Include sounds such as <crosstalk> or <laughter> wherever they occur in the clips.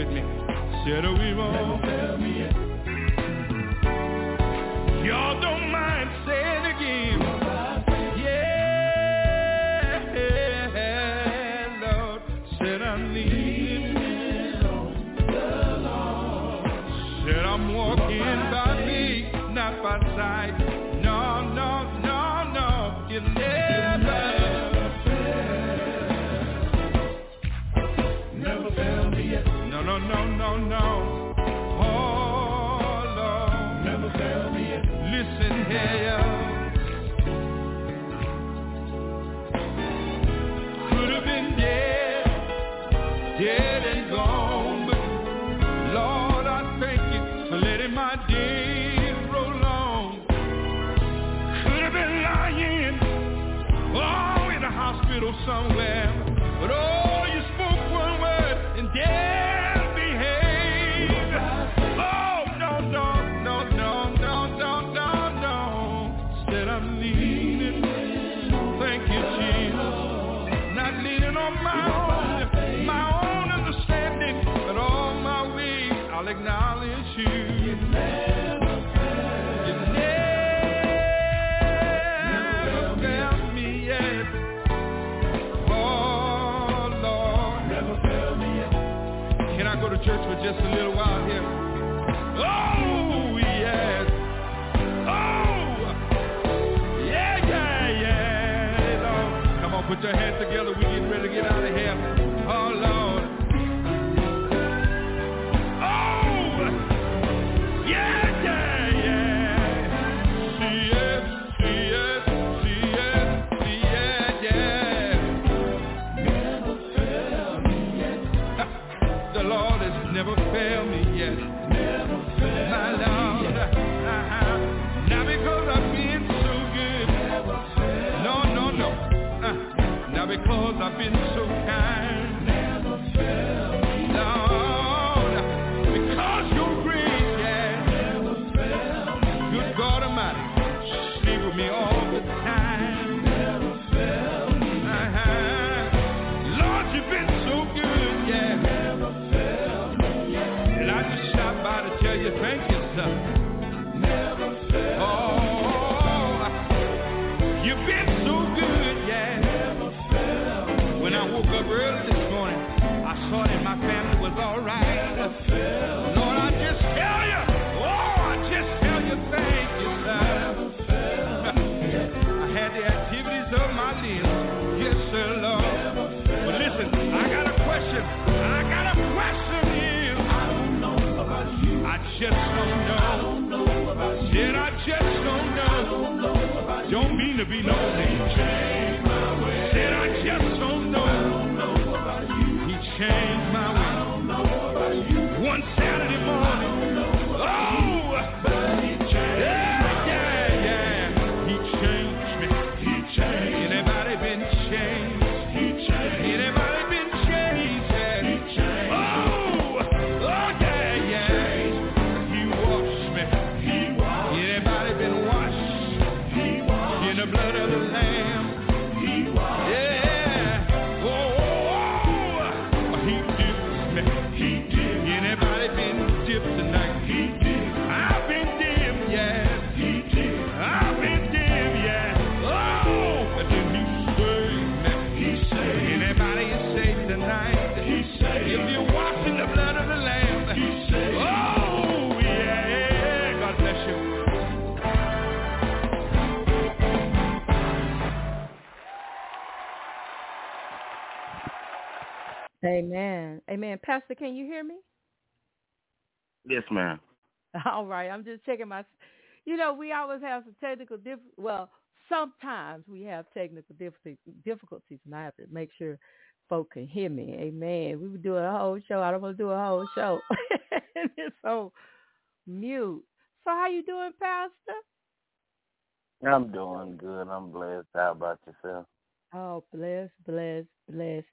with me. Share the weaver. your hands together, we to be known Amen. Pastor, can you hear me? Yes, ma'am. <laughs> All right. I'm just checking my. You know, we always have some technical diff. Well, sometimes we have technical difficulties, and I have to make sure folk can hear me. Amen. We would do a whole show. I don't want to do a whole show. <laughs> it's so mute. So how you doing, Pastor? I'm doing good. I'm blessed. How about yourself? Oh, blessed, blessed, blessed.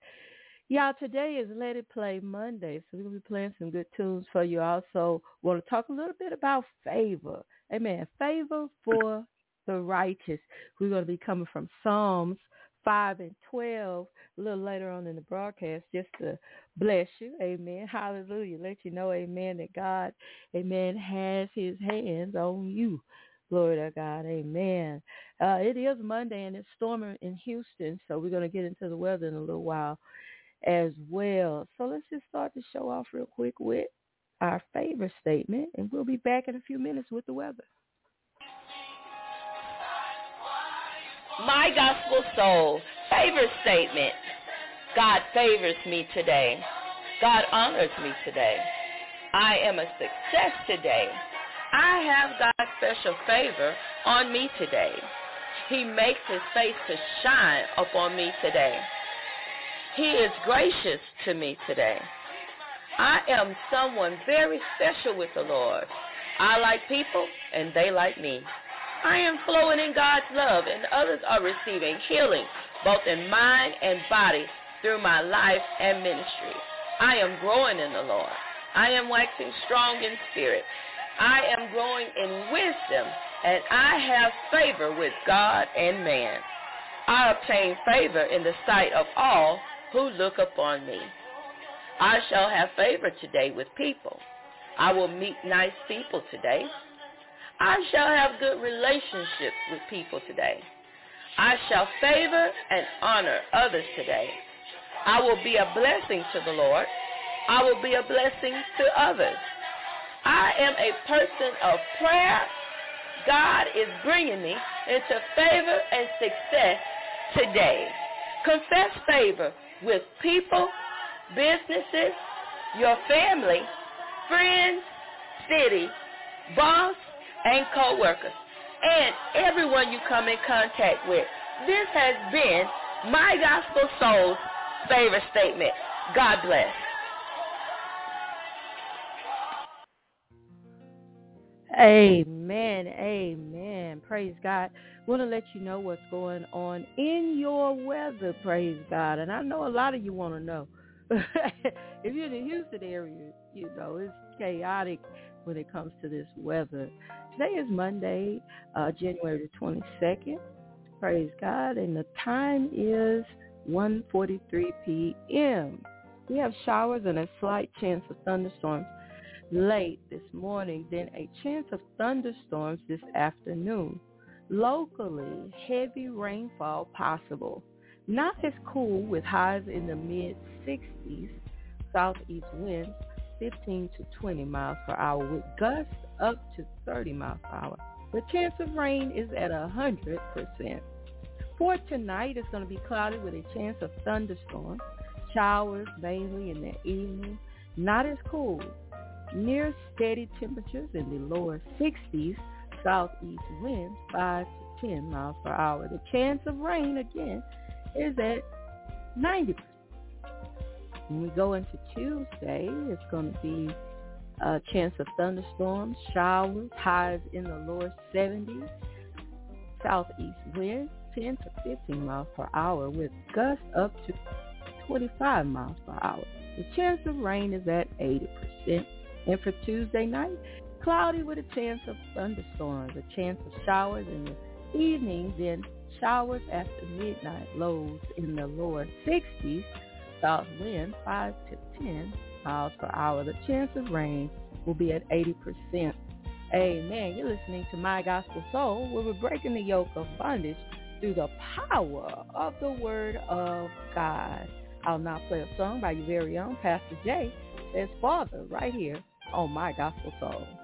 Y'all, today is Let It Play Monday, so we're going to be playing some good tunes for you. Also, want to talk a little bit about favor. Amen. Favor for the righteous. We're going to be coming from Psalms 5 and 12 a little later on in the broadcast just to bless you. Amen. Hallelujah. Let you know, amen, that God, amen, has his hands on you. Glory to God. Amen. Uh, it is Monday and it's storming in Houston, so we're going to get into the weather in a little while as well. So let's just start the show off real quick with our favorite statement, and we'll be back in a few minutes with the weather. My gospel soul, favorite statement. God favors me today. God honors me today. I am a success today. I have God's special favor on me today. He makes his face to shine upon me today. He is gracious to me today. I am someone very special with the Lord. I like people and they like me. I am flowing in God's love and others are receiving healing both in mind and body through my life and ministry. I am growing in the Lord. I am waxing strong in spirit. I am growing in wisdom and I have favor with God and man. I obtain favor in the sight of all who look upon me. I shall have favor today with people. I will meet nice people today. I shall have good relationships with people today. I shall favor and honor others today. I will be a blessing to the Lord. I will be a blessing to others. I am a person of prayer. God is bringing me into favor and success today. Confess favor with people, businesses, your family, friends, city, boss, and co-workers, and everyone you come in contact with. This has been my gospel soul's favorite statement. God bless. Amen. Amen. Praise God. Want to let you know what's going on in your weather. Praise God. And I know a lot of you want to know. <laughs> if you're in the Houston area, you know, it's chaotic when it comes to this weather. Today is Monday, uh, January the 22nd. Praise God. And the time is 1.43 p.m. We have showers and a slight chance of thunderstorms late this morning, then a chance of thunderstorms this afternoon. Locally, heavy rainfall possible. Not as cool with highs in the mid-60s, southeast winds 15 to 20 miles per hour with gusts up to 30 miles per hour. The chance of rain is at 100%. For tonight, it's going to be cloudy with a chance of thunderstorms, showers mainly in the evening, not as cool near steady temperatures in the lower 60s, southeast winds 5 to 10 miles per hour. The chance of rain, again, is at 90. When we go into Tuesday, it's going to be a chance of thunderstorms, showers, highs in the lower 70s, southeast winds 10 to 15 miles per hour with gusts up to 25 miles per hour. The chance of rain is at 80%. And for Tuesday night, cloudy with a chance of thunderstorms, a chance of showers in the evening, then showers after midnight, lows in the lower 60s, south wind 5 to 10 miles per hour. The chance of rain will be at 80%. Amen. You're listening to My Gospel Soul, where we're breaking the yoke of bondage through the power of the Word of God. I'll now play a song by your very own Pastor Jay, says Father, right here on My Gospel Soul.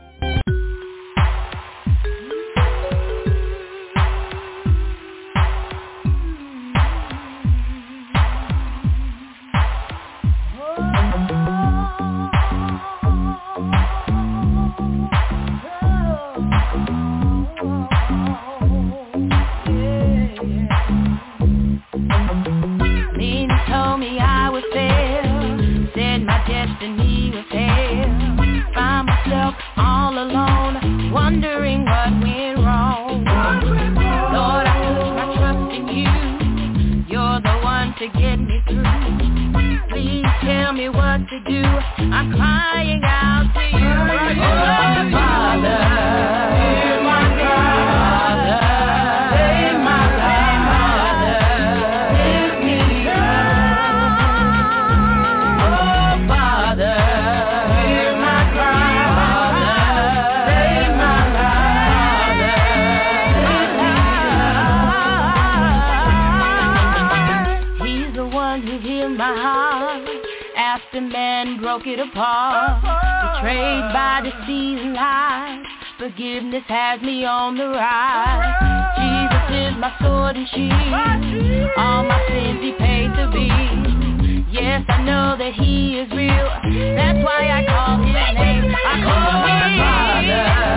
It apart. Betrayed by deceit and lies. Forgiveness has me on the rise. Jesus is my sword and shield. All my sins he paid to be. Yes, I know that he is real. That's why I call his name. I call him Father.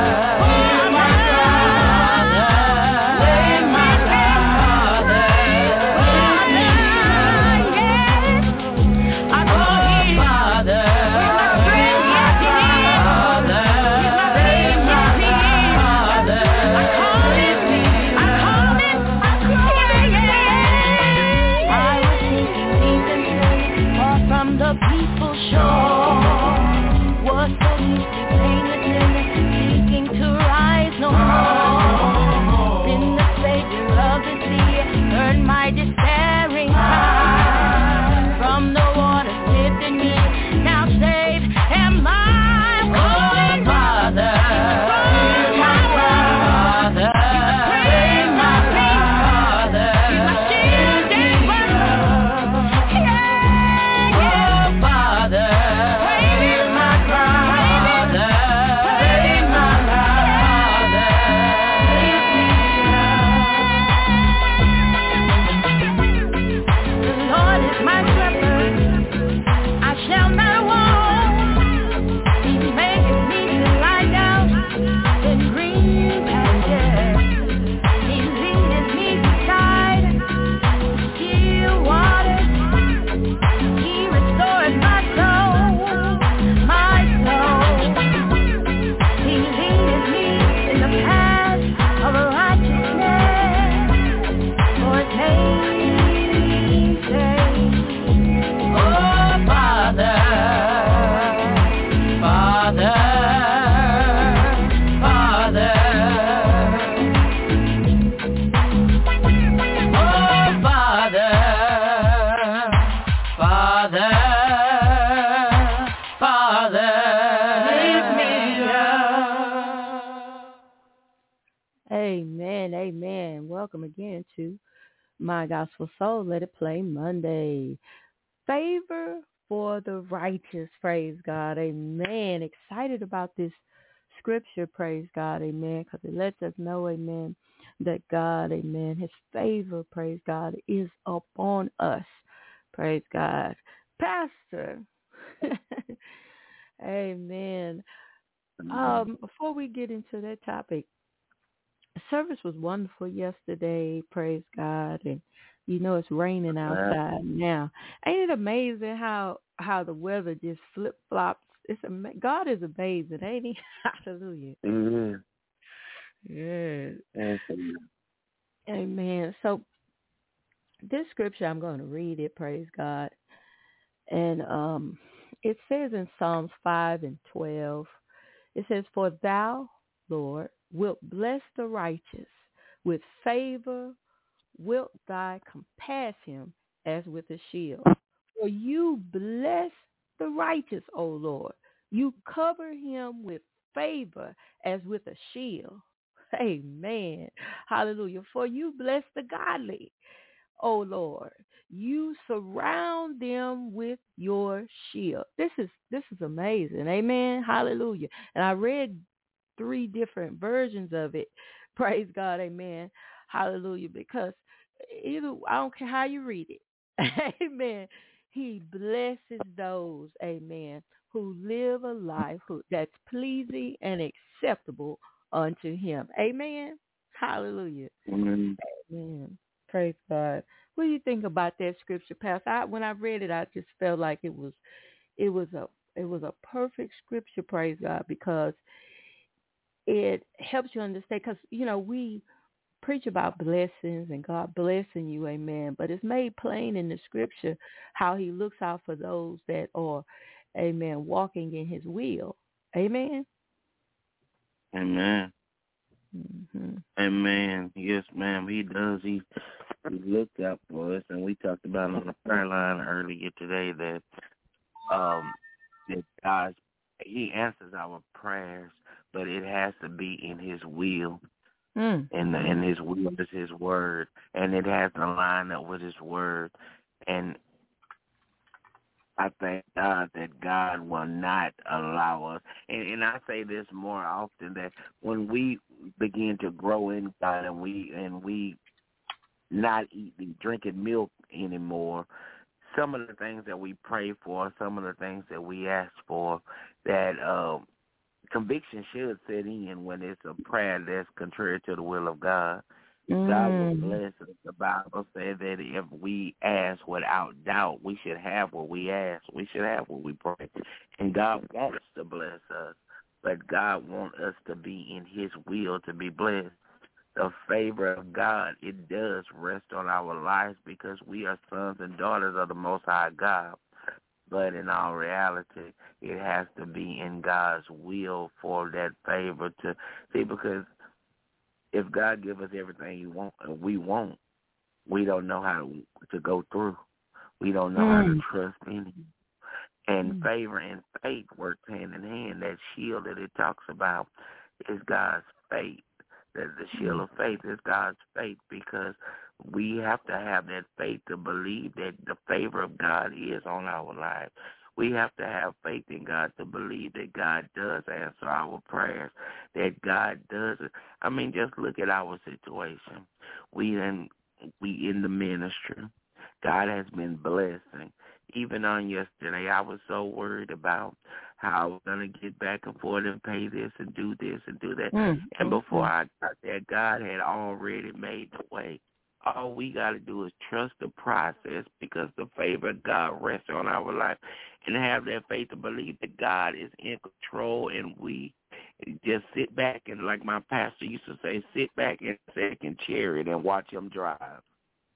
Gospel Soul, Let It Play Monday. Favor for the righteous, praise God. Amen. Excited about this scripture, praise God. Amen. Because it lets us know, amen, that God, amen, his favor, praise God, is upon us. Praise God. Pastor. <laughs> amen. Um, before we get into that topic, service was wonderful yesterday. Praise God, and you know it's raining outside now. Ain't it amazing how how the weather just flip flops? It's a God is amazing, ain't He? <laughs> Hallelujah. Mm-hmm. Yeah. Amen. So this scripture I'm going to read it. Praise God, and um, it says in Psalms five and twelve. It says, "For Thou, Lord, wilt bless the righteous. With favor wilt thou compass him as with a shield. For you bless the righteous, O Lord. You cover him with favor as with a shield. <laughs> Amen. Hallelujah. For you bless the godly, O Lord. You surround them with your shield. This is this is amazing. Amen. Hallelujah. And I read three different versions of it. <laughs> Praise God, amen. Hallelujah. Because either I don't care how you read it. <laughs> amen. He blesses those, amen, who live a life who, that's pleasing and acceptable unto him. Amen. Hallelujah. Amen. Amen. Praise God. What do you think about that scripture, Pastor? I, when I read it, I just felt like it was, it was a, it was a perfect scripture. Praise God, because it helps you understand because you know we preach about blessings and God blessing you, amen. But it's made plain in the scripture how he looks out for those that are amen, walking in his will. Amen. Amen. Mm-hmm. Amen. Yes, ma'am. He does. He he looked out for us, and we talked about on the prayer line earlier today that um that God He answers our prayers, but it has to be in His will, Mm. and and His will is His word, and it has to line up with His word, and I thank God that God will not allow us. And, and I say this more often that when we begin to grow in God and we and we not eating drinking milk anymore, some of the things that we pray for, some of the things that we ask for, that um, conviction should set in when it's a prayer that's contrary to the will of God. God will Mm. bless us. The Bible says that if we ask without doubt, we should have what we ask. We should have what we pray. And God wants to bless us, but God wants us to be in his will to be blessed. The favor of God, it does rest on our lives because we are sons and daughters of the Most High God. But in all reality, it has to be in God's will for that favor to see because if God give us everything He want, uh, we want, we don't know how to, to go through. We don't know how to Mm. trust in Him. And Mm. favor and faith work hand in hand. That shield that it talks about is God's faith. That the shield of faith is God's faith because we have to have that faith to believe that the favor of God is on our lives. We have to have faith in God to believe that God does answer our prayers, that God does it. I mean, just look at our situation. We in we in the ministry. God has been blessing. Even on yesterday, I was so worried about how I was gonna get back and forth and pay this and do this and do that. Mm. And before I got there, God had already made the way. All we got to do is trust the process because the favor of God rests on our life and have that faith to believe that God is in control and we just sit back and like my pastor used to say, sit back in a second chariot and watch him drive.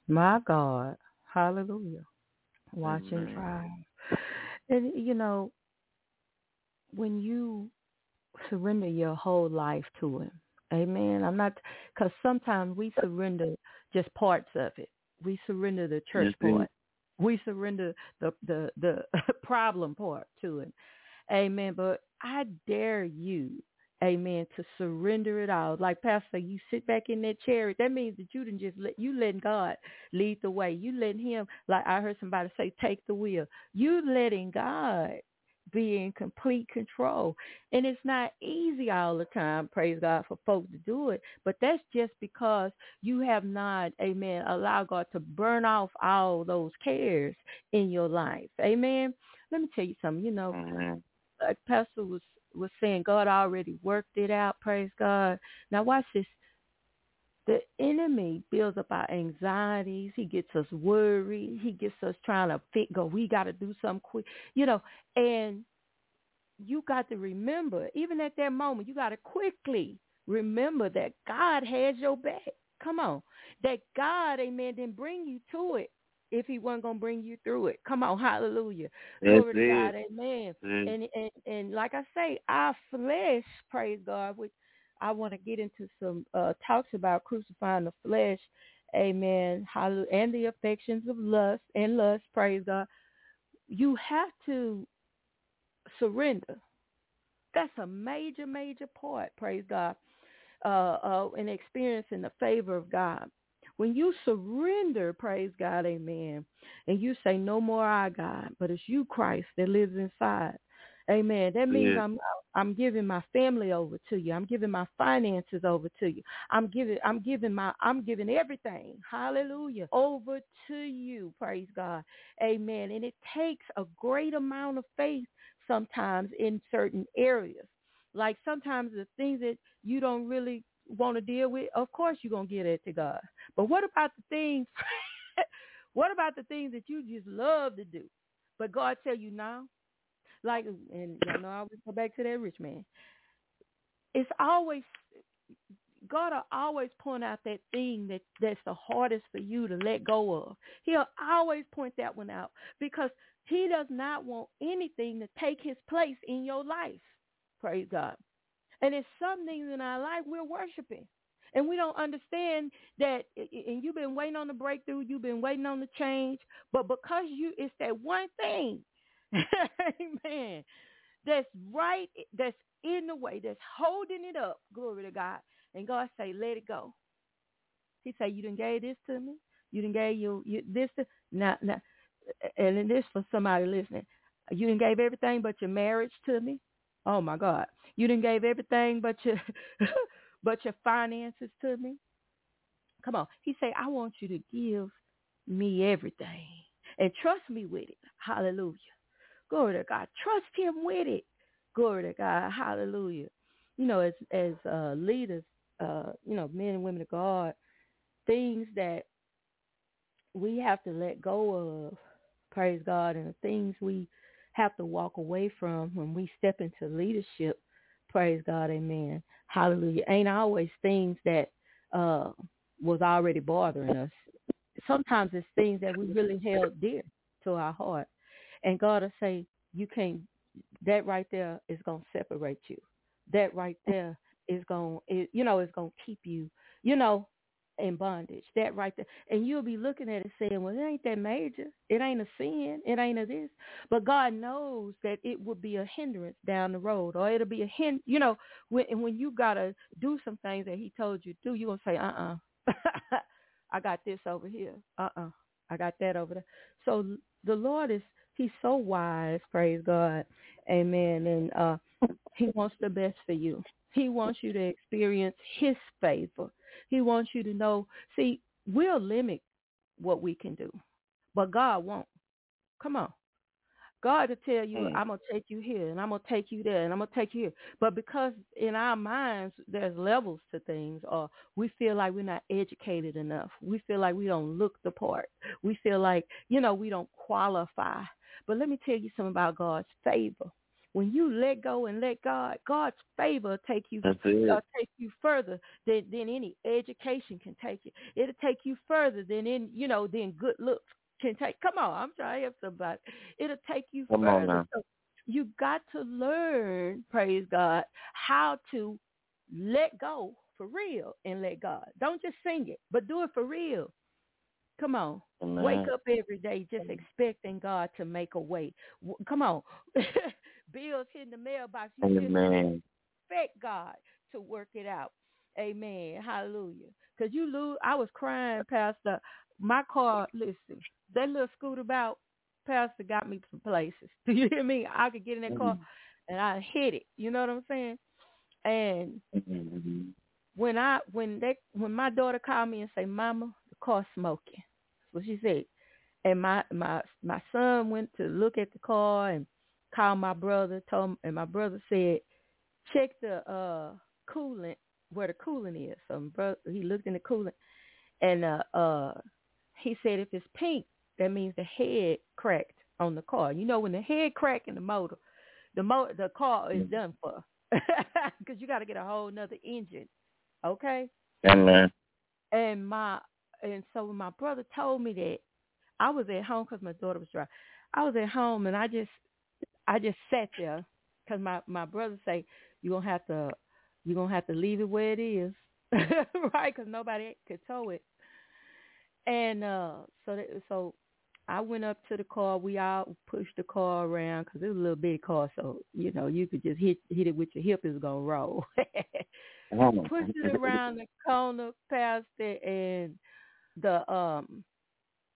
My God. Hallelujah. Watch Amen. try. And, you know, when you surrender your whole life to him, amen. I'm not, because sometimes we surrender just parts of it. We surrender the church Yes, part. We surrender the, the, the <laughs> problem part to it. Amen. But I dare you, amen, to surrender it all. Like Pastor, you sit back in that chariot. That means that you didn't just let you letting God lead the way. You letting him, like I heard somebody say, take the wheel. You letting God be in complete control. And it's not easy all the time, praise God, for folks to do it. But that's just because you have not, amen, allowed God to burn off all those cares in your life. Amen. Let me tell you something, you know, Amen. like Pastor was was saying, God already worked it out. Praise God. Now watch this. The enemy builds up our anxieties. He gets us worried. He gets us trying to fit. Go. We got to do something quick. You know, and you got to remember, even at that moment, you got to quickly remember that God has your back. Come on, that God, Amen, didn't bring you to it if He wasn't gonna bring you through it. Come on, Hallelujah. That's Glory to God. Amen. And and and like I say, our flesh, praise God, which I want to get into some uh talks about crucifying the flesh, Amen. And the affections of lust and lust, praise God. You have to surrender. That's a major, major part, praise God, uh, uh, in experiencing the favor of God. When you surrender, praise God, amen, and you say, no more I, God, but it's you, Christ, that lives inside. Amen. That means Yes. I'm I'm giving my family over to you. I'm giving my finances over to you. I'm giving I'm giving my I'm giving everything. Hallelujah. Over to you. Praise God. Amen. And it takes a great amount of faith sometimes in certain areas. Like sometimes the things that you don't really want to deal with, of course you're going to get it to God. But what about the things, <laughs> what about the things that you just love to do? But God tell you now, like, and y'all know I always go back to that rich man. It's always, God will always point out that thing that that's the hardest for you to let go of. He'll always point that one out because He does not want anything to take his place in your life. Praise God. And it's some things in our life we're worshiping. And we don't understand that, and you've been waiting on the breakthrough, you've been waiting on the change, but because you, it's that one thing, <laughs> amen, that's right, that's in the way, that's holding it up, glory to God. And God say, let it go. He say, you didn't gave this to me. You didn't gave you, you this, to, now, now, and then this for somebody listening. You didn't gave everything but your marriage to me. Oh my God. You didn't gave everything but your <laughs> but your finances to me. Come on. He say, I want you to give me everything and trust me with it. Hallelujah. Glory to God. Trust him with it. Glory to God. Hallelujah. You know, as as uh, leaders, uh, you know, men and women of God, things that we have to let go of, praise God, and the things we have to walk away from when we step into leadership, praise God, amen. Hallelujah. Ain't always things that uh was already bothering us. Sometimes it's things that we really held dear to our heart. And God will say, you can't, that right there is going to separate you. That right there is going, to, you know, is going to keep you, you know, in bondage. That right there. And you'll be looking at it saying, well, it ain't that major. It ain't a sin. It ain't a this. But God knows that it will be a hindrance down the road or it'll be a hin. You know, when, when you got to do some things that he told you to do, you're going to say, uh-uh. <laughs> I got this over here. Uh-uh. I got that over there. So the Lord is, he's so wise, praise God. Amen. And uh, he wants the best for you. He wants you to experience his favor. He wants you to know, see, we'll limit what we can do, but God won't. Come on. God to tell you. I'm going to take you here and I'm going to take you there and I'm going to take you here. But because in our minds, there's levels to things or we feel like we're not educated enough. We feel like we don't look the part. We feel like, you know, we don't qualify. But let me tell you something about God's favor when you let go and let God, God's favor will take you uh, take you further than, than any education can take you. It'll take you further than in you know than good looks can take. Come on, I'm trying to help somebody. It'll take you Come further. So you got to learn, praise God, how to let go for real and let God. Don't just sing it, but do it for real. Come on. Amen. Wake up every day just expecting God to make a way. Come on. <laughs> bills hitting the mailbox. You Amen. expect God to work it out. Amen. Hallelujah. Because you lose. I was crying, Pastor. My car, listen, that little scooter about, Pastor got me some places. <laughs> Do you hear me? I could get in that car mm-hmm. and I hit it. You know what I'm saying? And mm-hmm. when I when they when my daughter called me and say, "Mama, the car's smoking," what she said. And my my my son went to look at the car and called my brother, told him, and my brother said, check the uh coolant where the coolant is. So my brother, he looked in the coolant, and uh, uh he said if it's pink, that means the head cracked on the car. You know when the head crack in the motor, the motor the car is done for <laughs> because you got to get a whole nother engine. Okay. Amen. And my and so when my brother told me that, I was at home because my daughter was driving. I was at home and I just I just sat there because my my brother say you gonna have to you gonna have to leave it where it is, <laughs> right? Because nobody could tow it. And uh so that, so I went up to the car. We all pushed the car around because it was a little big car, so you know you could just hit hit it with your hip. It's gonna roll. <laughs> pushed it around the corner past it, and the um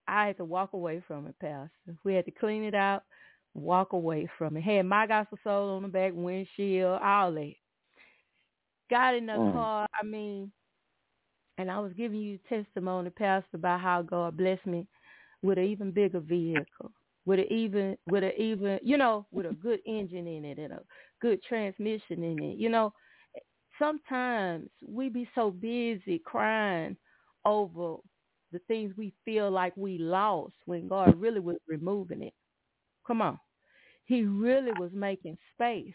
I had to walk away from it, Pastor. We had to clean it out walk away from it. Had my gospel soul on the back windshield, all that. Got in the mm. car. I mean, and I was giving you testimony, Pastor, about how God blessed me with an even bigger vehicle, with an even, with an even, you know, with a <laughs> good engine in it and a good transmission in it. You know, sometimes we be so busy crying over the things we feel like we lost when God really was removing it. Come on. He really was making space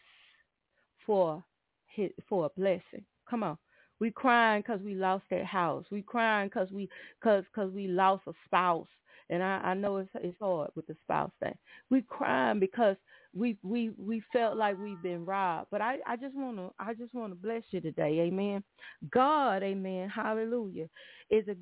for his, for a blessing. Come on. We crying because we lost that house. We crying because we cause, cause we lost a spouse. And I, I know it's it's hard with the spouse thing. We crying because we we we felt like we've been robbed. But I I just want to I just want to bless you today. Amen. God, amen. Hallelujah. Is a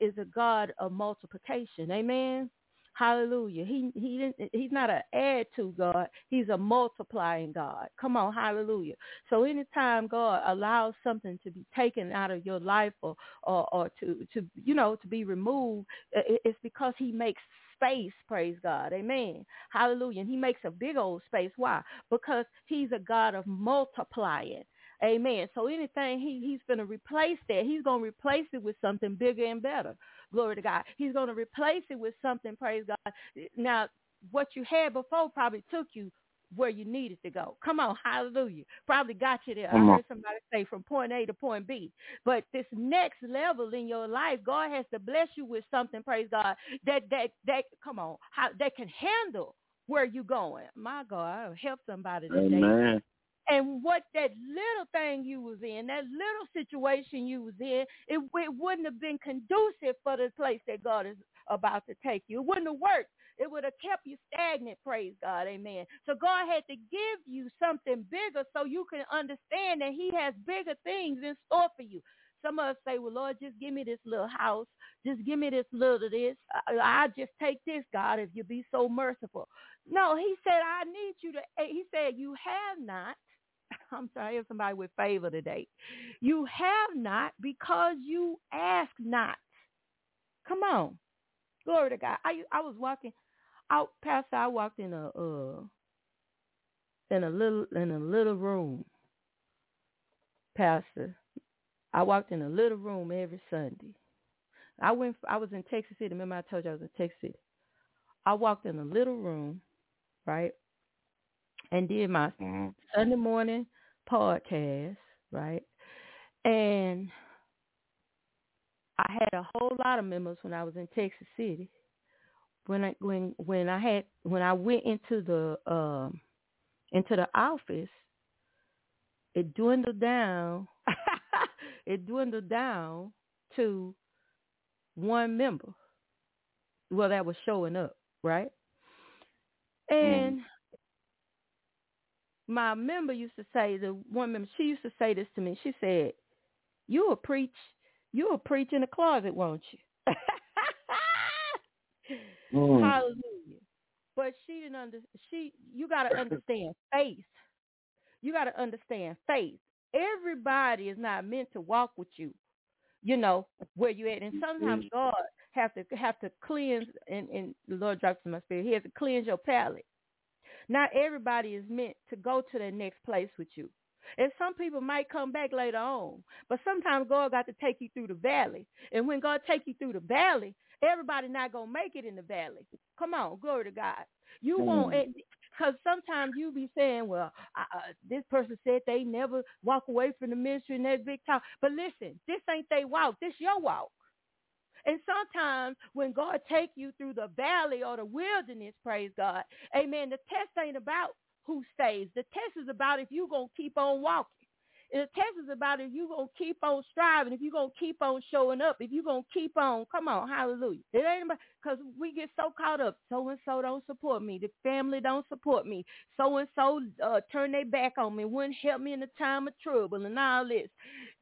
is a God of multiplication. Amen. Hallelujah. He he didn't he's not an add to God. He's a multiplying God. Come on, hallelujah. So anytime God allows something to be taken out of your life or or, or to to you know to be removed, it's because he makes space, praise God. Amen. Hallelujah. And he makes a big old space. Why? Because he's a God of multiplying. Amen. So anything he, he's going to replace that, he's going to replace it with something bigger and better. Glory to God. He's going to replace it with something, praise God. Now, what you had before probably took you where you needed to go. Come on, hallelujah. Probably got you there. I heard somebody say from point A to point B. But this next level in your life, God has to bless you with something, praise God, that that that come on, how that can handle where you going. My God, I'll help somebody today. Amen. And what that little thing you was in, that little situation you was in, it, it wouldn't have been conducive for the place that God is about to take you. It wouldn't have worked. It would have kept you stagnant, praise God, amen. So God had to give you something bigger so you can understand that he has bigger things in store for you. Some of us say, well, Lord, just give me this little house. Just give me this little this. I, I just take this, God, if you be so merciful. No, he said, I need you to, eh, he said, you have not <laughs> I'm sorry, I have somebody with favor today. You have not because you ask not. Come on. Glory to God. I I was walking out past I walked in a uh in a little in a little room. Pastor. I walked in a little room every Sunday. I went I was in Texas City. Remember I told you I was in Texas City. I walked in a little room, right? And did my mm-hmm. Sunday morning podcast, right? And I had a whole lot of members when I was in Texas City. When I when when I had when I went into the um into the office, it dwindled down. <laughs> it dwindled down to one member. Well, that was showing up, right? And mm my member used to say, the one member, she used to say this to me. She said, you will preach, you will preach in the closet, won't you? <laughs> <laughs> mm. Hallelujah. But she didn't under, she, you got to understand faith. You got to understand faith. Everybody is not meant to walk with you, you know, where you at. And sometimes mm. God have to have to cleanse, and, and the Lord drops in my spirit. He has to cleanse your palate. Not everybody is meant to go to the next place with you. And some people might come back later on. But sometimes God got to take you through the valley. And when God take you through the valley, everybody not going to make it in the valley. Come on, glory to God. You mm. won't, because sometimes you be saying, well, uh, this person said they never walk away from the ministry and that big talk. But listen, this ain't they walk. This your walk. And sometimes when God take you through the valley or the wilderness, praise God, amen, the test ain't about who stays. The test is about if you're going to keep on walking. The test is about if you're going to keep on striving, if you're going to keep on showing up, if you're going to keep on, come on, hallelujah. It ain't about, because we get so caught up. So-and-so don't support me. The family don't support me. So-and-so uh, turn their back on me, wouldn't help me in the time of trouble and all this.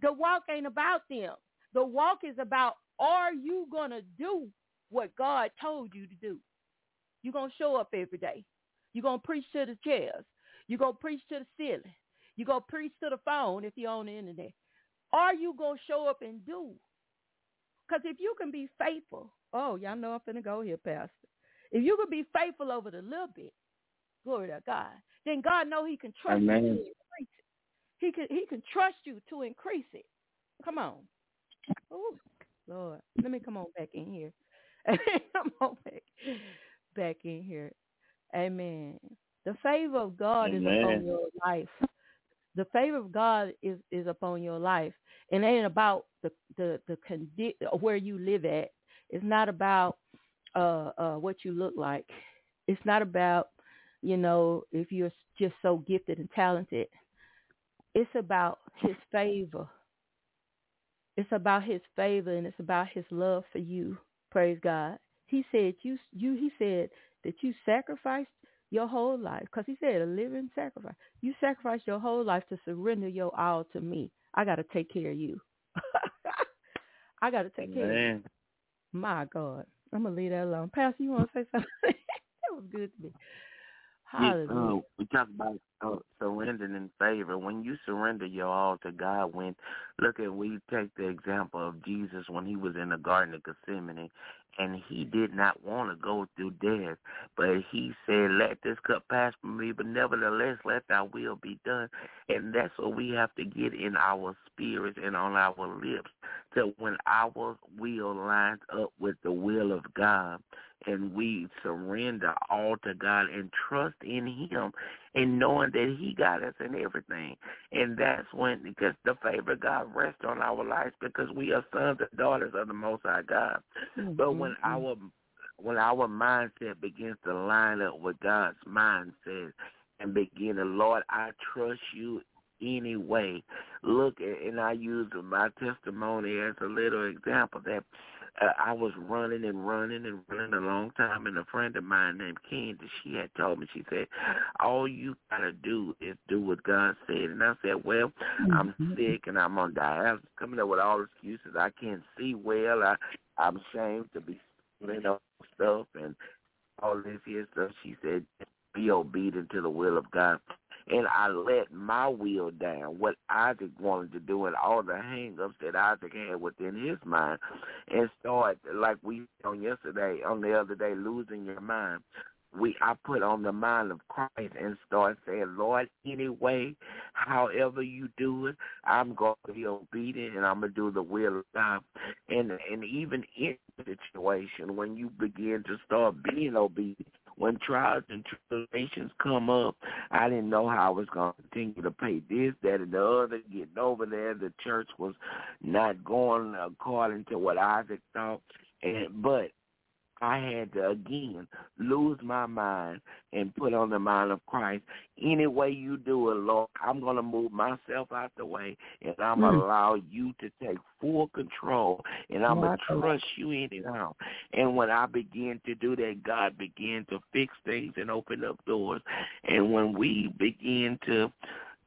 The walk ain't about them. The walk is about are you going to do what God told you to do? You're going to show up every day. You're going to preach to the chairs. You're going to preach to the ceiling. Going to preach to the phone if you're on the internet. Are you going to show up and do? Because if you can be faithful, oh, y'all know I'm going to go here, Pastor. If you can be faithful over the little bit, glory to God, then God know he can trust Amen. you to increase it. He can, he can trust you to increase it. Come on. Ooh. Lord, let me come on back in here. <laughs> come on back, back in here. Amen. The favor of God Amen. is upon your life. The favor of God is is upon your life, and it ain't about the the the condi- where you live at. It's not about uh uh what you look like. It's not about you know if you're just so gifted and talented. It's about His favor It's about his favor and it's about his love for you. Praise God. He said you you he said that you sacrificed your whole life because he said a living sacrifice. You sacrifice your whole life to surrender your all to me. I got to take care of you. <laughs> I got to take care of you. My God. I'm going to leave that alone. Pastor, you want to say something? <laughs> that was good to me. Hallelujah. Yeah, uh, we talk about uh, surrendering in favor. When you surrender your all to God, when look at we take the example of Jesus when he was in the Garden of Gethsemane, and he did not want to go through death, but he said, "Let this cup pass from me, but nevertheless, let Thy will be done." And that's what we have to get in our spirits and on our lips, to when our will lines up with the will of God, and we surrender all to God and trust in Him and knowing that He got us in everything. And that's when, because the favor of God rests on our lives because we are sons and daughters of the Most High God. Mm-hmm. But when our when our mindset begins to line up with God's mindset and begin to, Lord, I trust you anyway. Look, and I use my testimony as a little example that uh, I was running and running and running a long time, and a friend of mine named Candy, she had told me, she said, all you gotta do is do what God said. And I said, well, I'm mm-hmm. sick and I'm on dialysis, coming up with all excuses. I can't see well. I, I'm ashamed to be, you know, stuff and all this here stuff. She said, be obedient to the will of God and I let my will down, what Isaac wanted to do, and all the hang-ups that Isaac had within his mind, and start like we on yesterday, on the other day, losing your mind. We I put on the mind of Christ and start saying, Lord, anyway, however you do it, I'm going to be obedient and I'm gonna do the will of God. And and even in the situation when you begin to start being obedient when trials and tribulations come up, I didn't know how I was going to continue to pay this, that, and the other. Getting over there, the church was not going according to what Isaac thought. And but I had to again lose my mind and put on the mind of Christ. Any way you do it, Lord, I'm going to move myself out the way and I'm going to mm. allow you to take full control and I'm going to trust you anyhow. And when I begin to do that, God began to fix things and open up doors. And when we begin to,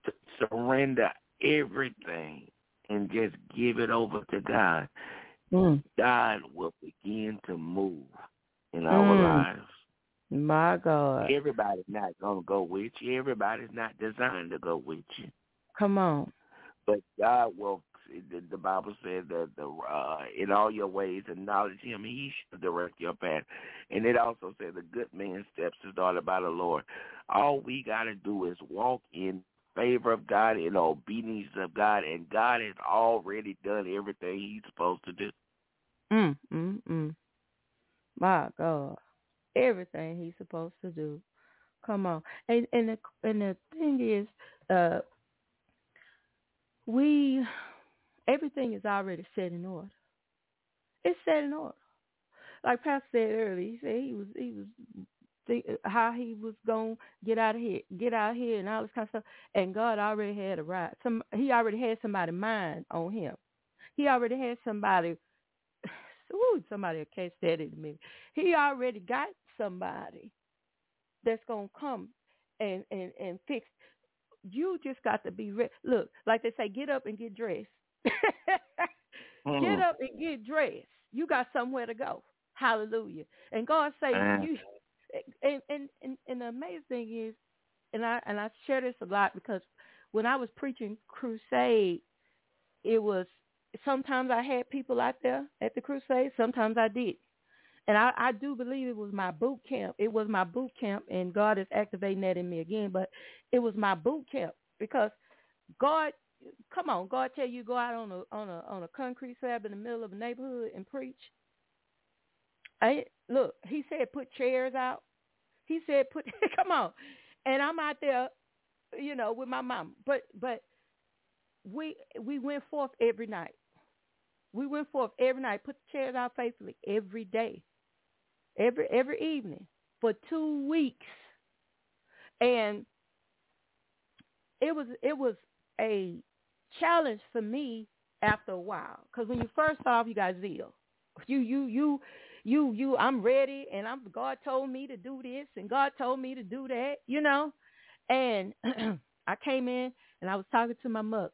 to surrender everything and just give it over to God, mm. God will begin to move in our mm. lives. My God. Everybody's not going to go with you. Everybody's not designed to go with you. Come on. But God will, the Bible says that the uh, in all your ways acknowledge him. He shall direct your path. And it also says the good man's steps is ordered by the Lord. All we got to do is walk in favor of God, in obedience of God, and God has already done everything he's supposed to do. Mm, mm, mm. My God, everything he's supposed to do. Come on, and and the and the thing is, uh, we everything is already set in order. It's set in order. Like Pastor said earlier, he said he was he was think, how he was gonna get out of here, get out here, and all this kind of stuff. And God already had a right. Some he already had somebody mind on him. He already had somebody <sighs> ooh, somebody will catch that in a minute. He already got somebody that's gonna come and and and fix. You just got to be ready. Look, like they say, get up and get dressed. <laughs> mm. Get up and get dressed. You got somewhere to go. Hallelujah. And God say mm. you. And, and and and the amazing thing is, and I and I share this a lot because when I was preaching crusade, it was sometimes I had people out there at the crusade. Sometimes I did. And I, I do believe it was my boot camp. It was my boot camp, and God is activating that in me again. But it was my boot camp because God, come on, God tell you go out on a on a on a concrete slab in the middle of a neighborhood and preach. I look. He said put chairs out. He said put <laughs> come on, and I'm out there, you know, with my mom. But but we we went forth every night. We went forth every night, put the chairs out faithfully every day, every every evening for two weeks, and it was it was a challenge for me after a while. Because when you first off, you got zeal. You you you you you. I'm ready, and I'm. God told me to do this, and God told me to do that. You know, and <clears throat> I came in and I was talking to my mother.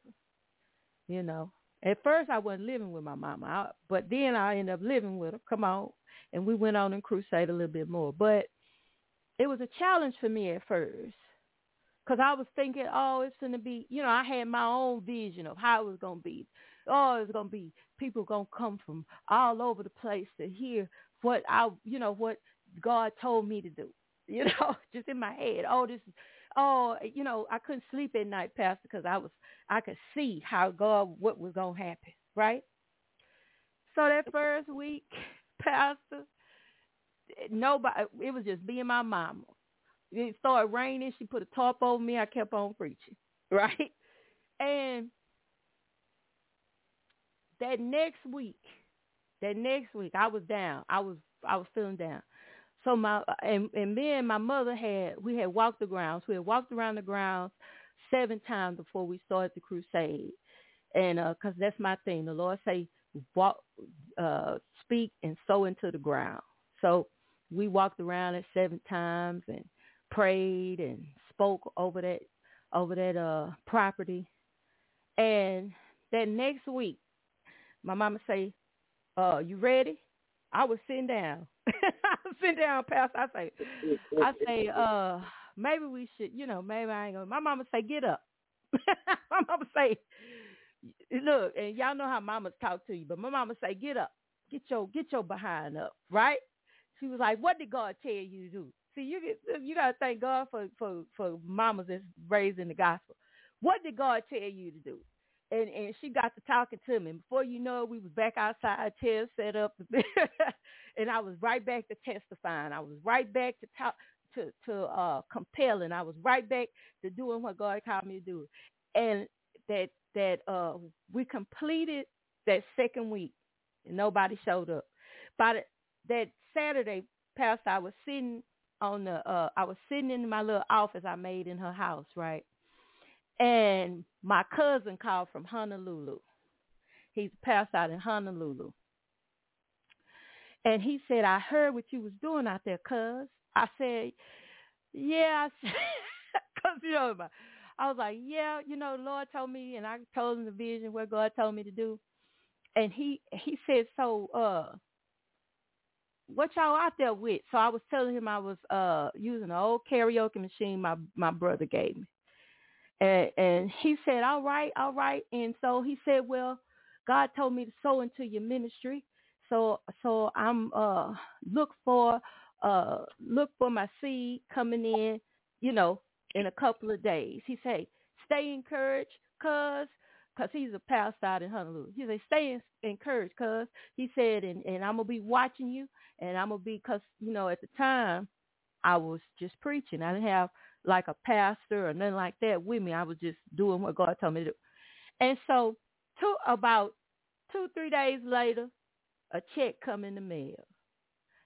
You know, at first I wasn't living with my mama, I, but then I ended up living with her. Come on, and we went on and crusade a little bit more. But it was a challenge for me at first because I was thinking, oh, it's going to be, you know, I had my own vision of how it was going to be. Oh, it's to be people to come from all over the place to hear what I, you know, what God told me to do. <laughs> You know, just in my head. Oh, this is, oh, you know, I couldn't sleep at night, Pastor, because I was, I could see how God, what was to happen, right? So that first week, <laughs> Pastor, nobody, it was just me and my mama it started raining. She put a tarp over me. I kept on preaching, <laughs> right? And that next week, that next week, I was down. I was I was feeling down. So my and and me and my mother had we had walked the grounds. We had walked around the grounds seven times before we started the crusade, and because uh, that's my thing. The Lord say walk, uh, speak and sow into the ground. So we walked around it seven times and prayed and spoke over that over that uh property. And that next week, my mama say, "Uh, you ready?" I was sitting down. I <laughs> sitting down, Pastor. I say, I say, uh, maybe we should, you know, maybe I ain't gonna. My mama say, get up. <laughs> my mama say, look, and y'all know how mamas talk to you, but my mama say, get up, get your get your behind up, right? She was like, what did God tell you to do? See, you get, you got to thank God for for for mamas that's raised in the gospel. What did God tell you to do? And and she got to talking to me. Before you know it, we was back outside, chairs set up, <laughs> and I was right back to testifying. I was right back to talk to to uh compelling. I was right back to doing what God called me to do. And that that uh we completed that second week, and nobody showed up. By the, that Saturday, Pastor, I was sitting on the uh I was sitting in my little office I made in her house, right? And my cousin called from Honolulu. He's passed out in Honolulu. And he said, I heard what you was doing out there, cuz. I said, yeah, because, <laughs> you know, I was like, yeah, you know, Lord told me, and I told him the vision where God told me to do. And he he said, so uh, what y'all out there with? So I was telling him I was uh using an old karaoke machine my my brother gave me. And and he said, All right, all right. And so he said, Well, God told me to sow into your ministry. So so I'm uh look for uh look for my seed coming in, you know, in a couple of days. He said, Stay encouraged, cuz because he's a pastor out in Honolulu. He said, stay encouraged, cuz. He said, and, and I'm going to be watching you, and I'm going to be, because, you know, at the time, I was just preaching. I didn't have like a pastor or nothing like that with me. I was just doing what God told me to do. And so two, about two, three days later, a check come in the mail.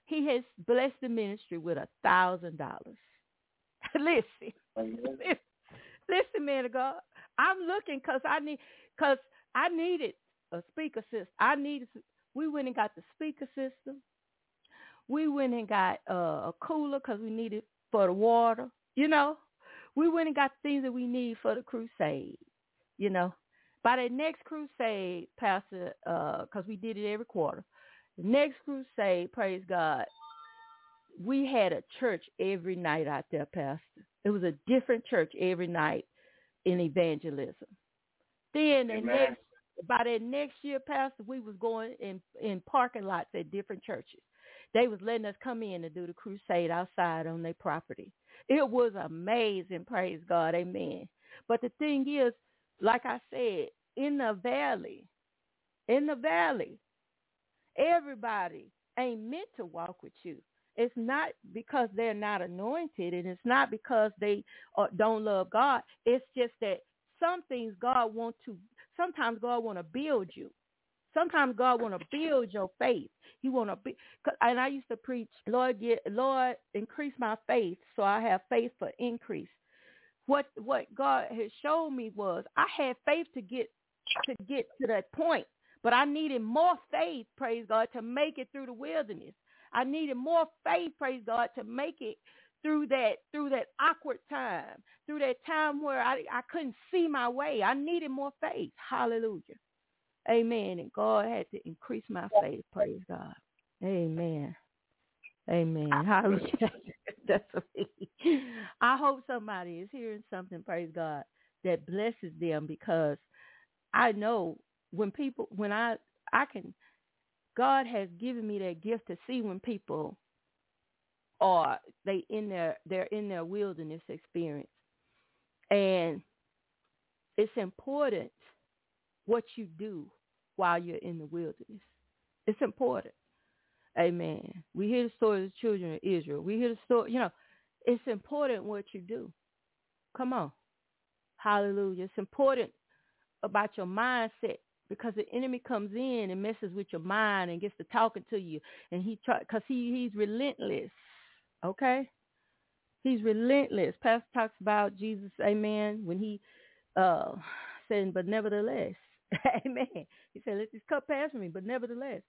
He has blessed the ministry with a thousand dollars. <laughs> <laughs> Listen, listen, man of God. I'm looking because I need because I needed a speaker system. I needed. We went and got the speaker system. We went and got uh, a cooler because we needed for the water. You know, we went and got the things that we need for the crusade. You know, by the next crusade, Pastor, because uh, we did it every quarter. The next crusade, praise God, we had a church every night out there, Pastor. It was a different church every night in evangelism. Then the next by that next year, Pastor, we was going in in parking lots at different churches. They was letting us come in to do the crusade outside on their property. It was amazing, praise God, amen. But the thing is, like I said, in the valley, in the valley, everybody ain't meant to walk with you. It's not because they're not anointed, and it's not because they uh, don't love God. It's just that some things God wants to, sometimes God want to build you. Sometimes God want to build your faith. He want to be, and I used to preach, Lord, get, Lord, increase my faith so I have faith for increase. What what God has shown me was I had faith to get to get to that point. But I needed more faith, praise God, to make it through the wilderness. I needed more faith, praise God, to make it through that through that awkward time, through that time where I I couldn't see my way. I needed more faith. Hallelujah. Amen. And God had to increase my faith. Praise God. Amen. Amen. Hallelujah. <laughs> That's me. <laughs> I hope somebody is hearing something, praise God, that blesses them because I know when people when I I can God has given me that gift to see when people are they in their they're in their wilderness experience. And it's important what you do while you're in the wilderness. It's important. Amen. We hear the story of the children of Israel. We hear the story, you know, it's important what you do. Come on. Hallelujah. It's important about your mindset because the enemy comes in and messes with your mind and gets to talking to you and he try because he he's relentless okay he's relentless pastor talks about jesus amen when he uh said but nevertheless <laughs> amen he said let this cup pass from me but nevertheless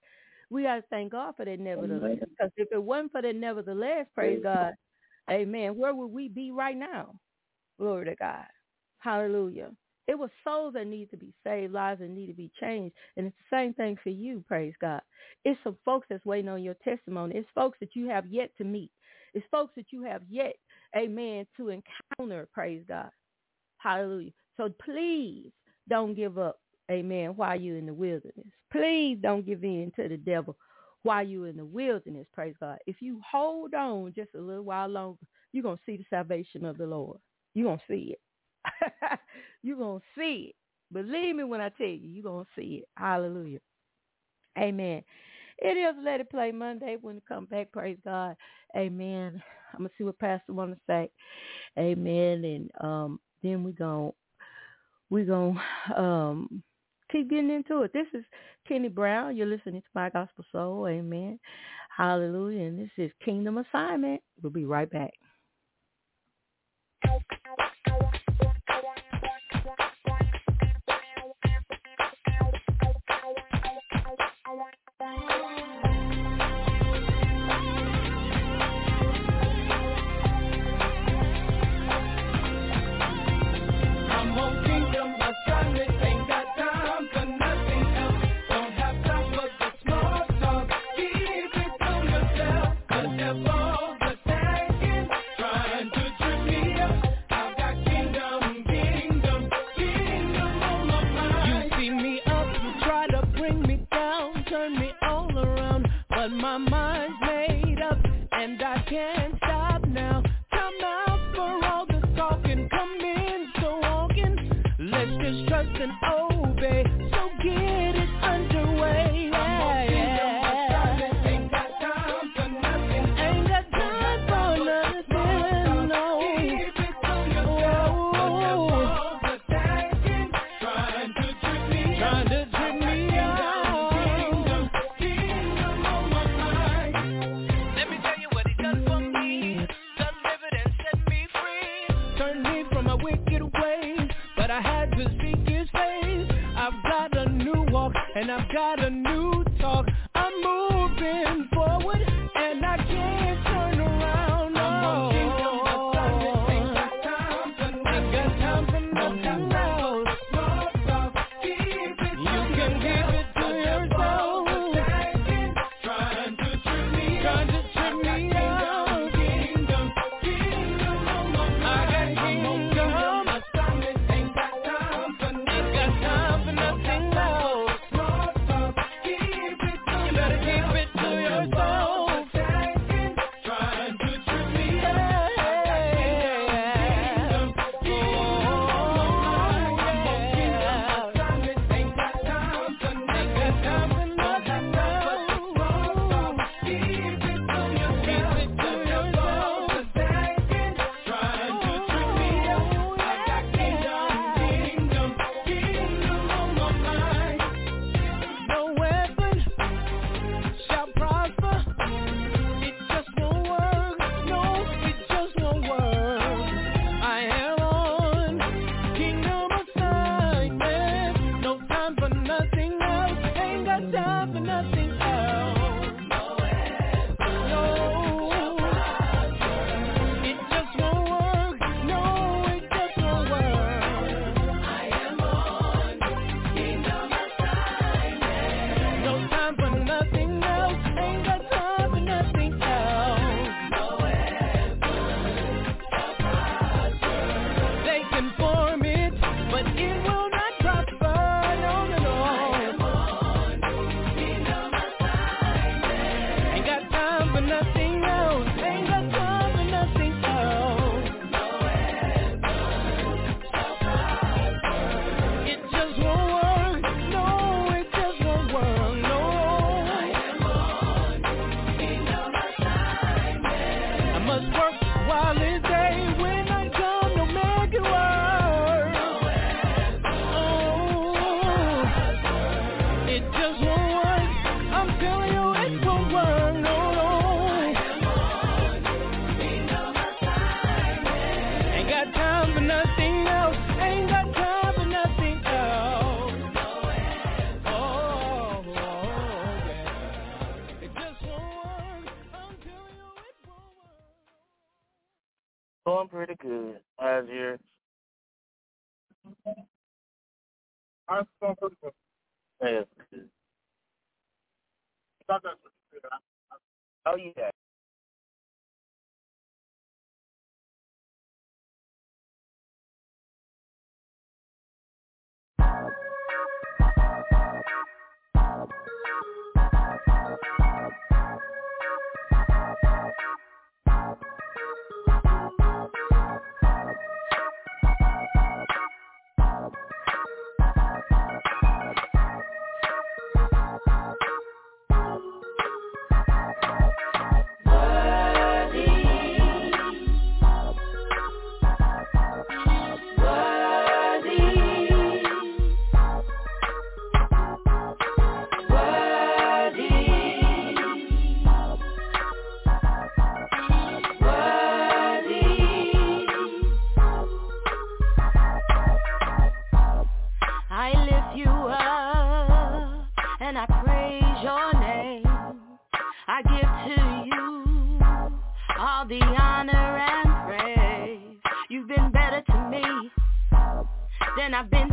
we got to thank god for that nevertheless because if it wasn't for that nevertheless praise god amen where would we be right now glory to god hallelujah it was souls that need to be saved, lives that need to be changed. And it's the same thing for you, praise God. It's some folks that's waiting on your testimony. It's folks that you have yet to meet. It's folks that you have yet, amen, to encounter, praise God. Hallelujah. So please don't give up, amen, while you're in the wilderness. Please don't give in to the devil while you're in the wilderness, praise God. If you hold on just a little while longer, you're going to see the salvation of the Lord. You're going to see it. <laughs> you're going to see it. Believe me when I tell you, you're going to see it. Hallelujah. Amen. It is Let It Play Monday. When it come back, praise God. Amen. I'm going to see what Pastor want to say. Amen. And um, then we're going we gonna um, keep getting into it. This is Kenny Brown. You're listening to My Gospel Soul. Amen. Hallelujah. And this is Kingdom Assignment. We'll be right back. Going pretty good. That's good. Oh yeah. I've been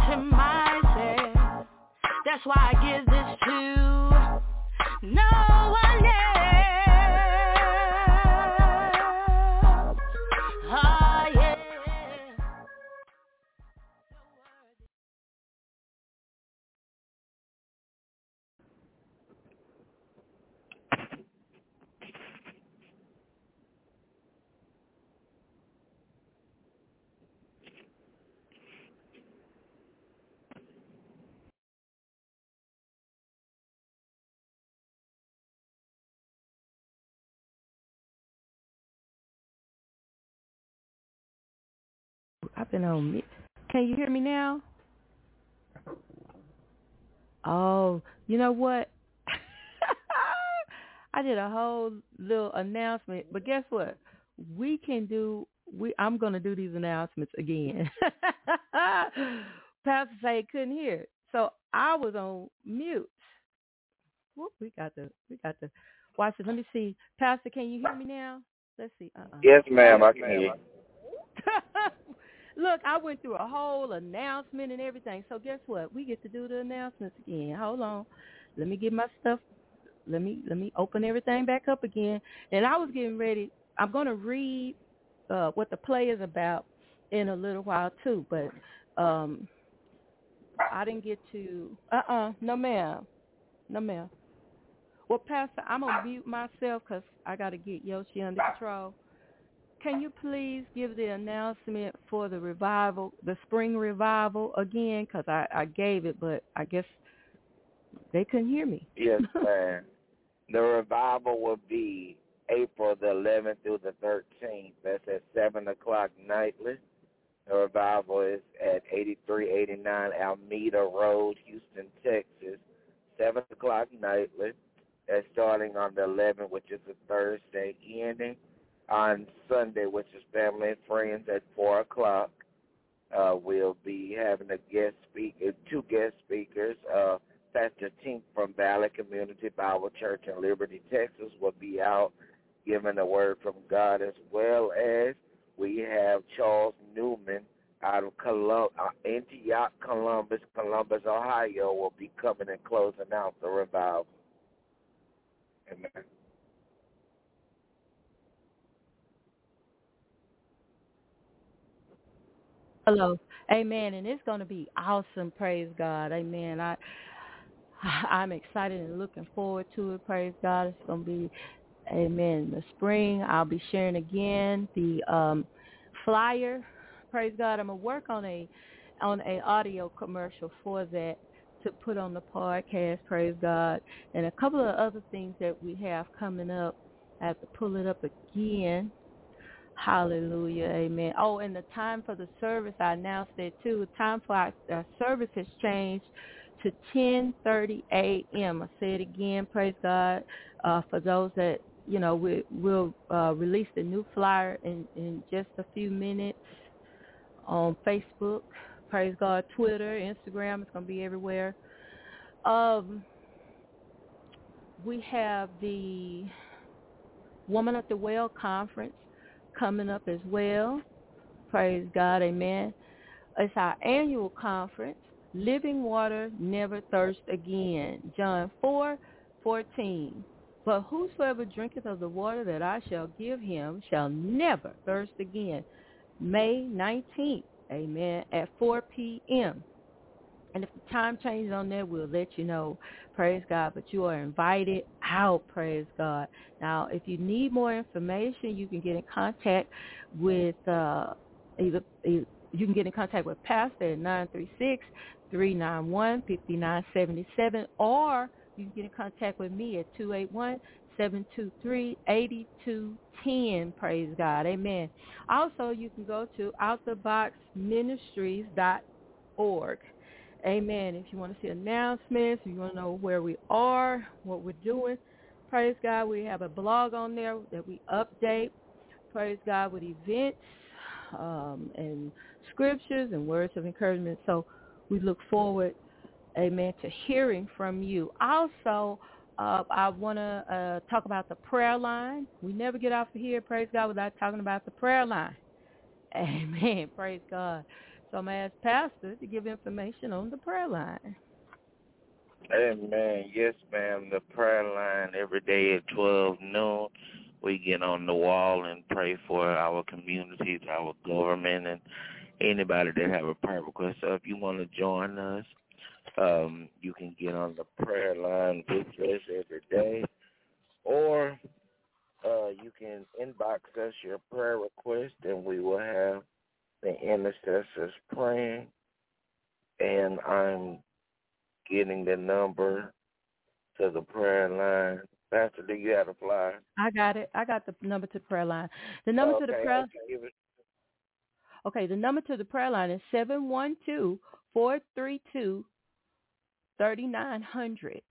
on mute. Can you hear me now? Oh, you know what? <laughs> I did a whole little announcement, but guess what? We can do. We I'm gonna do these announcements again. <laughs> Pastor say couldn't hear, it. so I was on mute. Whoop, we got the we got the watch this. Let me see, Pastor. Can you hear me now? Let's see. Uh-uh. Yes, ma'am. I can hear you. <laughs> Look, I went through a whole announcement and everything. So guess what? We get to do the announcements again. Hold on. Let me get my stuff. Let me let me open everything back up again. And I was getting ready. I'm going to read uh, what the play is about in a little while too. But um, I didn't get to. Uh-uh. No, ma'am. No, ma'am. Well, Pastor, I'm gonna mute myself because I got to get Yoshi under control. Can you please give the announcement for the revival, the spring revival again? Because I, I gave it, but I guess they couldn't hear me. Yes, <laughs> ma'am. the revival will be April the 11th through the 13th. That's at 7 o'clock nightly. The revival is at 8389 Almeda Road, Houston, Texas. 7 o'clock nightly. That's starting on the 11th, which is a Thursday, ending on Sunday, which is family and friends at four o'clock. Uh, we'll be having a guest speaker, two guest speakers. Uh, Pastor Tink from Valley Community Bible Church in Liberty, Texas, will be out giving a word from God, as well as we have Charles Newman out of Colum- uh, Antioch, Columbus, Columbus, Ohio, will be coming and closing out the revival. Amen. Hello. Amen. And it's going to be awesome. Praise God. Amen. I <sighs> I'm excited and looking forward to it. Praise God. It's going to be Amen. The spring, I'll be sharing again the um, flyer. Praise God. I'm gonna work on a on a audio commercial for that to put on the podcast. Praise God, and a couple of other things that we have coming up. I have to pull it up again. Hallelujah. Amen. Oh, and the time for the service, I announced it too. The time for our, service has changed to 10:30 a.m. I say it again. Praise God. Uh, for those that you know, we, we'll uh, release the new flyer in, in just a few minutes on Facebook. Praise God, Twitter, Instagram. It's going to be everywhere. Um, we have the Woman at the Well conference coming up as well. Praise God, amen. It's our annual conference, Living Water Never Thirst Again, John 4, 14. But whosoever drinketh of the water that I shall give him shall never thirst again. May 19th, amen, at 4 p.m. And if the time changes on there, we'll let you know. Praise God. But you are invited out. Praise God. Now, if you need more information, you can get in contact with uh, either, either you can get in contact with Pastor at 936-391-5977 or you can get in contact with me at 281-723-8210. Praise God. Amen. Also, you can go to outtheboxministries.org. Amen. If you want to see announcements, if you want to know where we are, what we're doing, praise God. We have a blog on there that we update. Praise God with events um, and scriptures and words of encouragement. So we look forward, amen, to hearing from you. Also, uh, I want to uh, talk about the prayer line. We never get off of here, praise God, without talking about the prayer line. <laughs> Amen. Praise God. So I'm going to ask Pastor to give information on the prayer line. Amen. Yes, ma'am. The prayer line every day at 12 noon. We get on the wall and pray for our communities, our government, and anybody that have a prayer request. So if you want to join us, um, you can get on the prayer line with us every day, or uh, you can inbox us your prayer request, and we will have the intercessors praying, and I'm getting the number to the prayer line. Pastor, do you have a flyer? I got it. I got the number to the prayer line. The number okay, to the prayer. Okay, okay, the number to the prayer line is seven one two four three two thirty nine hundred.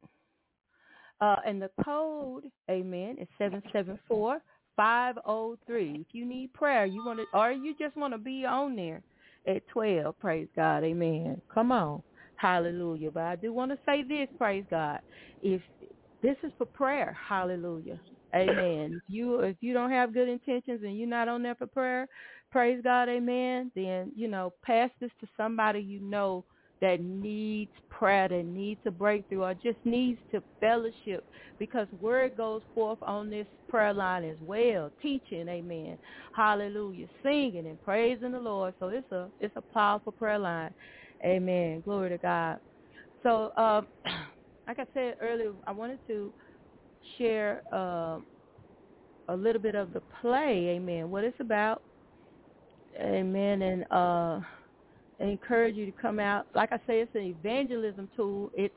Uh, and the code, amen, is seven seven four 503. If you need prayer, you want to, or you just want to be on there at 12, praise God, amen. Come on, hallelujah. But I do want to say this, praise God. If this is for prayer, hallelujah, amen. If you if you don't have good intentions and you're not on there for prayer, praise God, amen. Then you know, pass this to somebody you know that needs prayer, that needs a breakthrough, or just needs to fellowship because word goes forth on this prayer line as well, teaching, amen, hallelujah, singing and praising the Lord. So it's a it's a powerful prayer line, amen, glory to God. So, uh, <clears throat> like I said earlier, I wanted to share uh, a little bit of the play, amen, what it's about, amen, and uh, encourage you to come out. Like I say, it's an evangelism tool. It's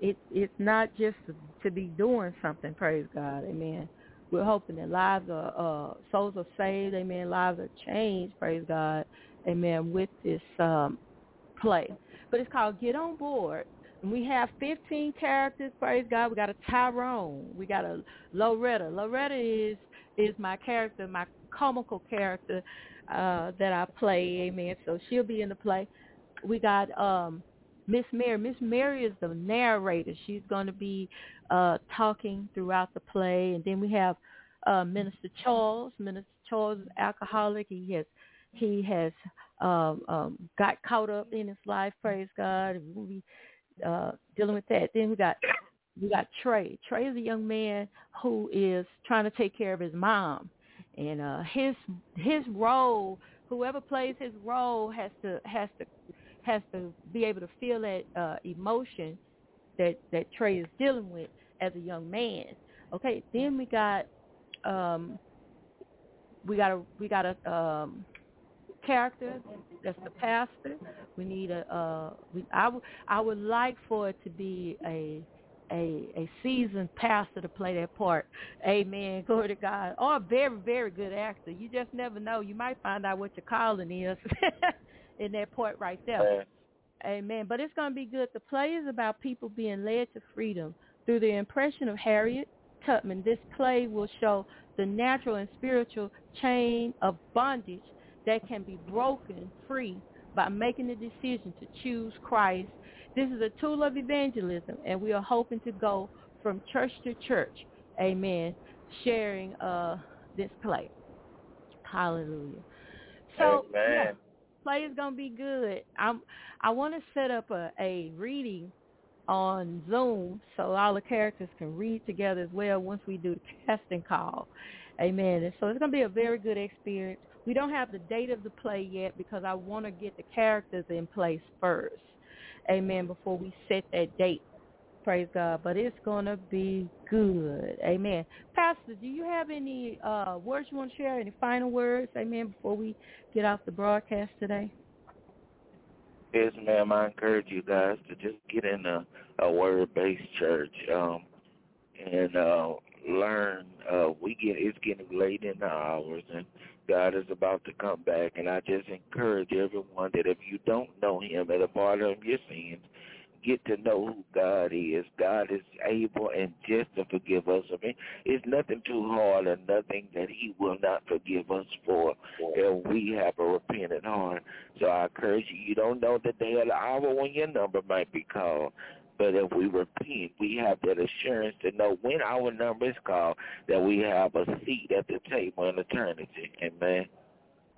it, it's not just to be doing something. Praise God, Amen. We're hoping that lives are uh, souls are saved. Amen. Lives are changed. Praise God, Amen. With this um, play, but it's called Get on Board. And we have 15 characters. Praise God. We got a Tyrone. We got a Loretta. Loretta is is my character, my comical character uh, that I play. Amen. So she'll be in the play. We got um, Miss Mary. Miss Mary is the narrator. She's going to be uh, talking throughout the play, and then we have uh, Minister Charles. Minister Charles is alcoholic. He has he has um, um, got caught up in his life. Praise God. We'll be uh, dealing with that. Then we got we got Trey. Trey is a young man who is trying to take care of his mom, and uh, his his role. Whoever plays his role has to has to has to be able to feel that uh, emotion that that Trey is dealing with as a young man. Okay, then we got um, we got a we got a um, character that's the pastor. We need a uh, we, I, w- I would like for it to be a a a seasoned pastor to play that part. Amen. <laughs> Glory to God. Or a very very good actor. You just never know. You might find out what your calling is <laughs> in that part right there. Amen. But it's going to be good. The play is about people being led to freedom through the impression of Harriet Tubman. This play will show the natural and spiritual chain of bondage that can be broken free by making the decision to choose Christ. This is a tool of evangelism, and we are hoping to go from church to church, amen, sharing uh, this play. Hallelujah. So yeah, play is gonna be good. I'm I want to set up a, a reading on Zoom so all the characters can read together as well once we do the casting call. Amen. And so it's gonna be a very good experience. We don't have the date of the play yet because I want to get the characters in place first. Amen. Before we set that date. Praise God. But it's going to be good. Amen. Pastor, do you have any uh, words you want to share? Any final words? Amen. Before we get off the broadcast today? Yes, ma'am. I encourage you guys to just get in a, a word-based church um, and uh, learn. Uh, we get it's getting late in the hours, and God is about to come back. And I just encourage everyone that if you don't know Him at a part of your sins, get to know who God is. God is able and just to forgive us. I mean, it's nothing too hard or nothing that he will not forgive us for if we have a repentant heart. So I encourage you, you don't know the day or the hour when your number might be called. But if we repent, we have that assurance to know when our number is called that we have a seat at the table in eternity. Amen.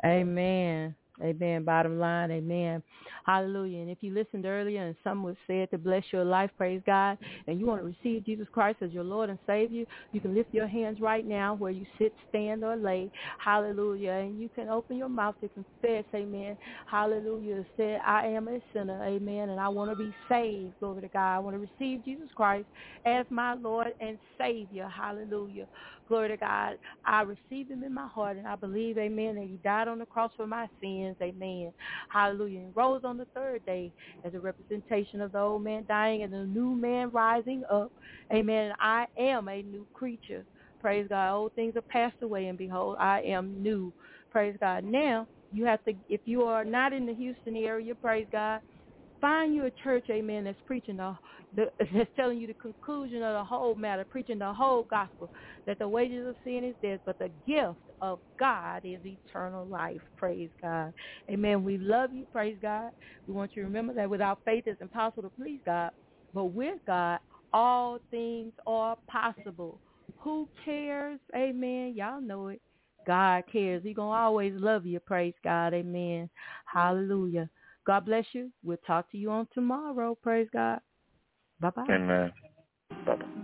Amen. Amen. Bottom line, amen. Hallelujah. And if you listened earlier and some was said to bless your life, praise God, and you want to receive Jesus Christ as your Lord and Savior, you can lift your hands right now where you sit, stand, or lay. Hallelujah. And you can open your mouth to confess, amen. Hallelujah. Say, I am a sinner, amen, and I want to be saved. Glory to God. I want to receive Jesus Christ as my Lord and Savior. Hallelujah. Glory to God. I receive him in my heart and I believe, amen, that he died on the cross for my sins. Amen. Hallelujah. And rose on the third day as a representation of the old man dying and the new man rising up. Amen. I am a new creature. Praise God. Old things are passed away and behold, I am new. Praise God. Now, you have to, if you are not in the Houston area, praise God, find you a church, amen, that's preaching the, the <laughs> that's telling you the conclusion of the whole matter, preaching the whole gospel, that the wages of sin is death, but the gift of God is eternal life. Praise God. Amen. We love you. Praise God. We want you to remember that without faith it's impossible to please God, but with God all things are possible. Who cares? Amen. Y'all know it. God cares. He going to always love you. Praise God. Amen. Hallelujah. God bless you. We'll talk to you on tomorrow. Praise God. Bye-bye. Amen. Bye-bye.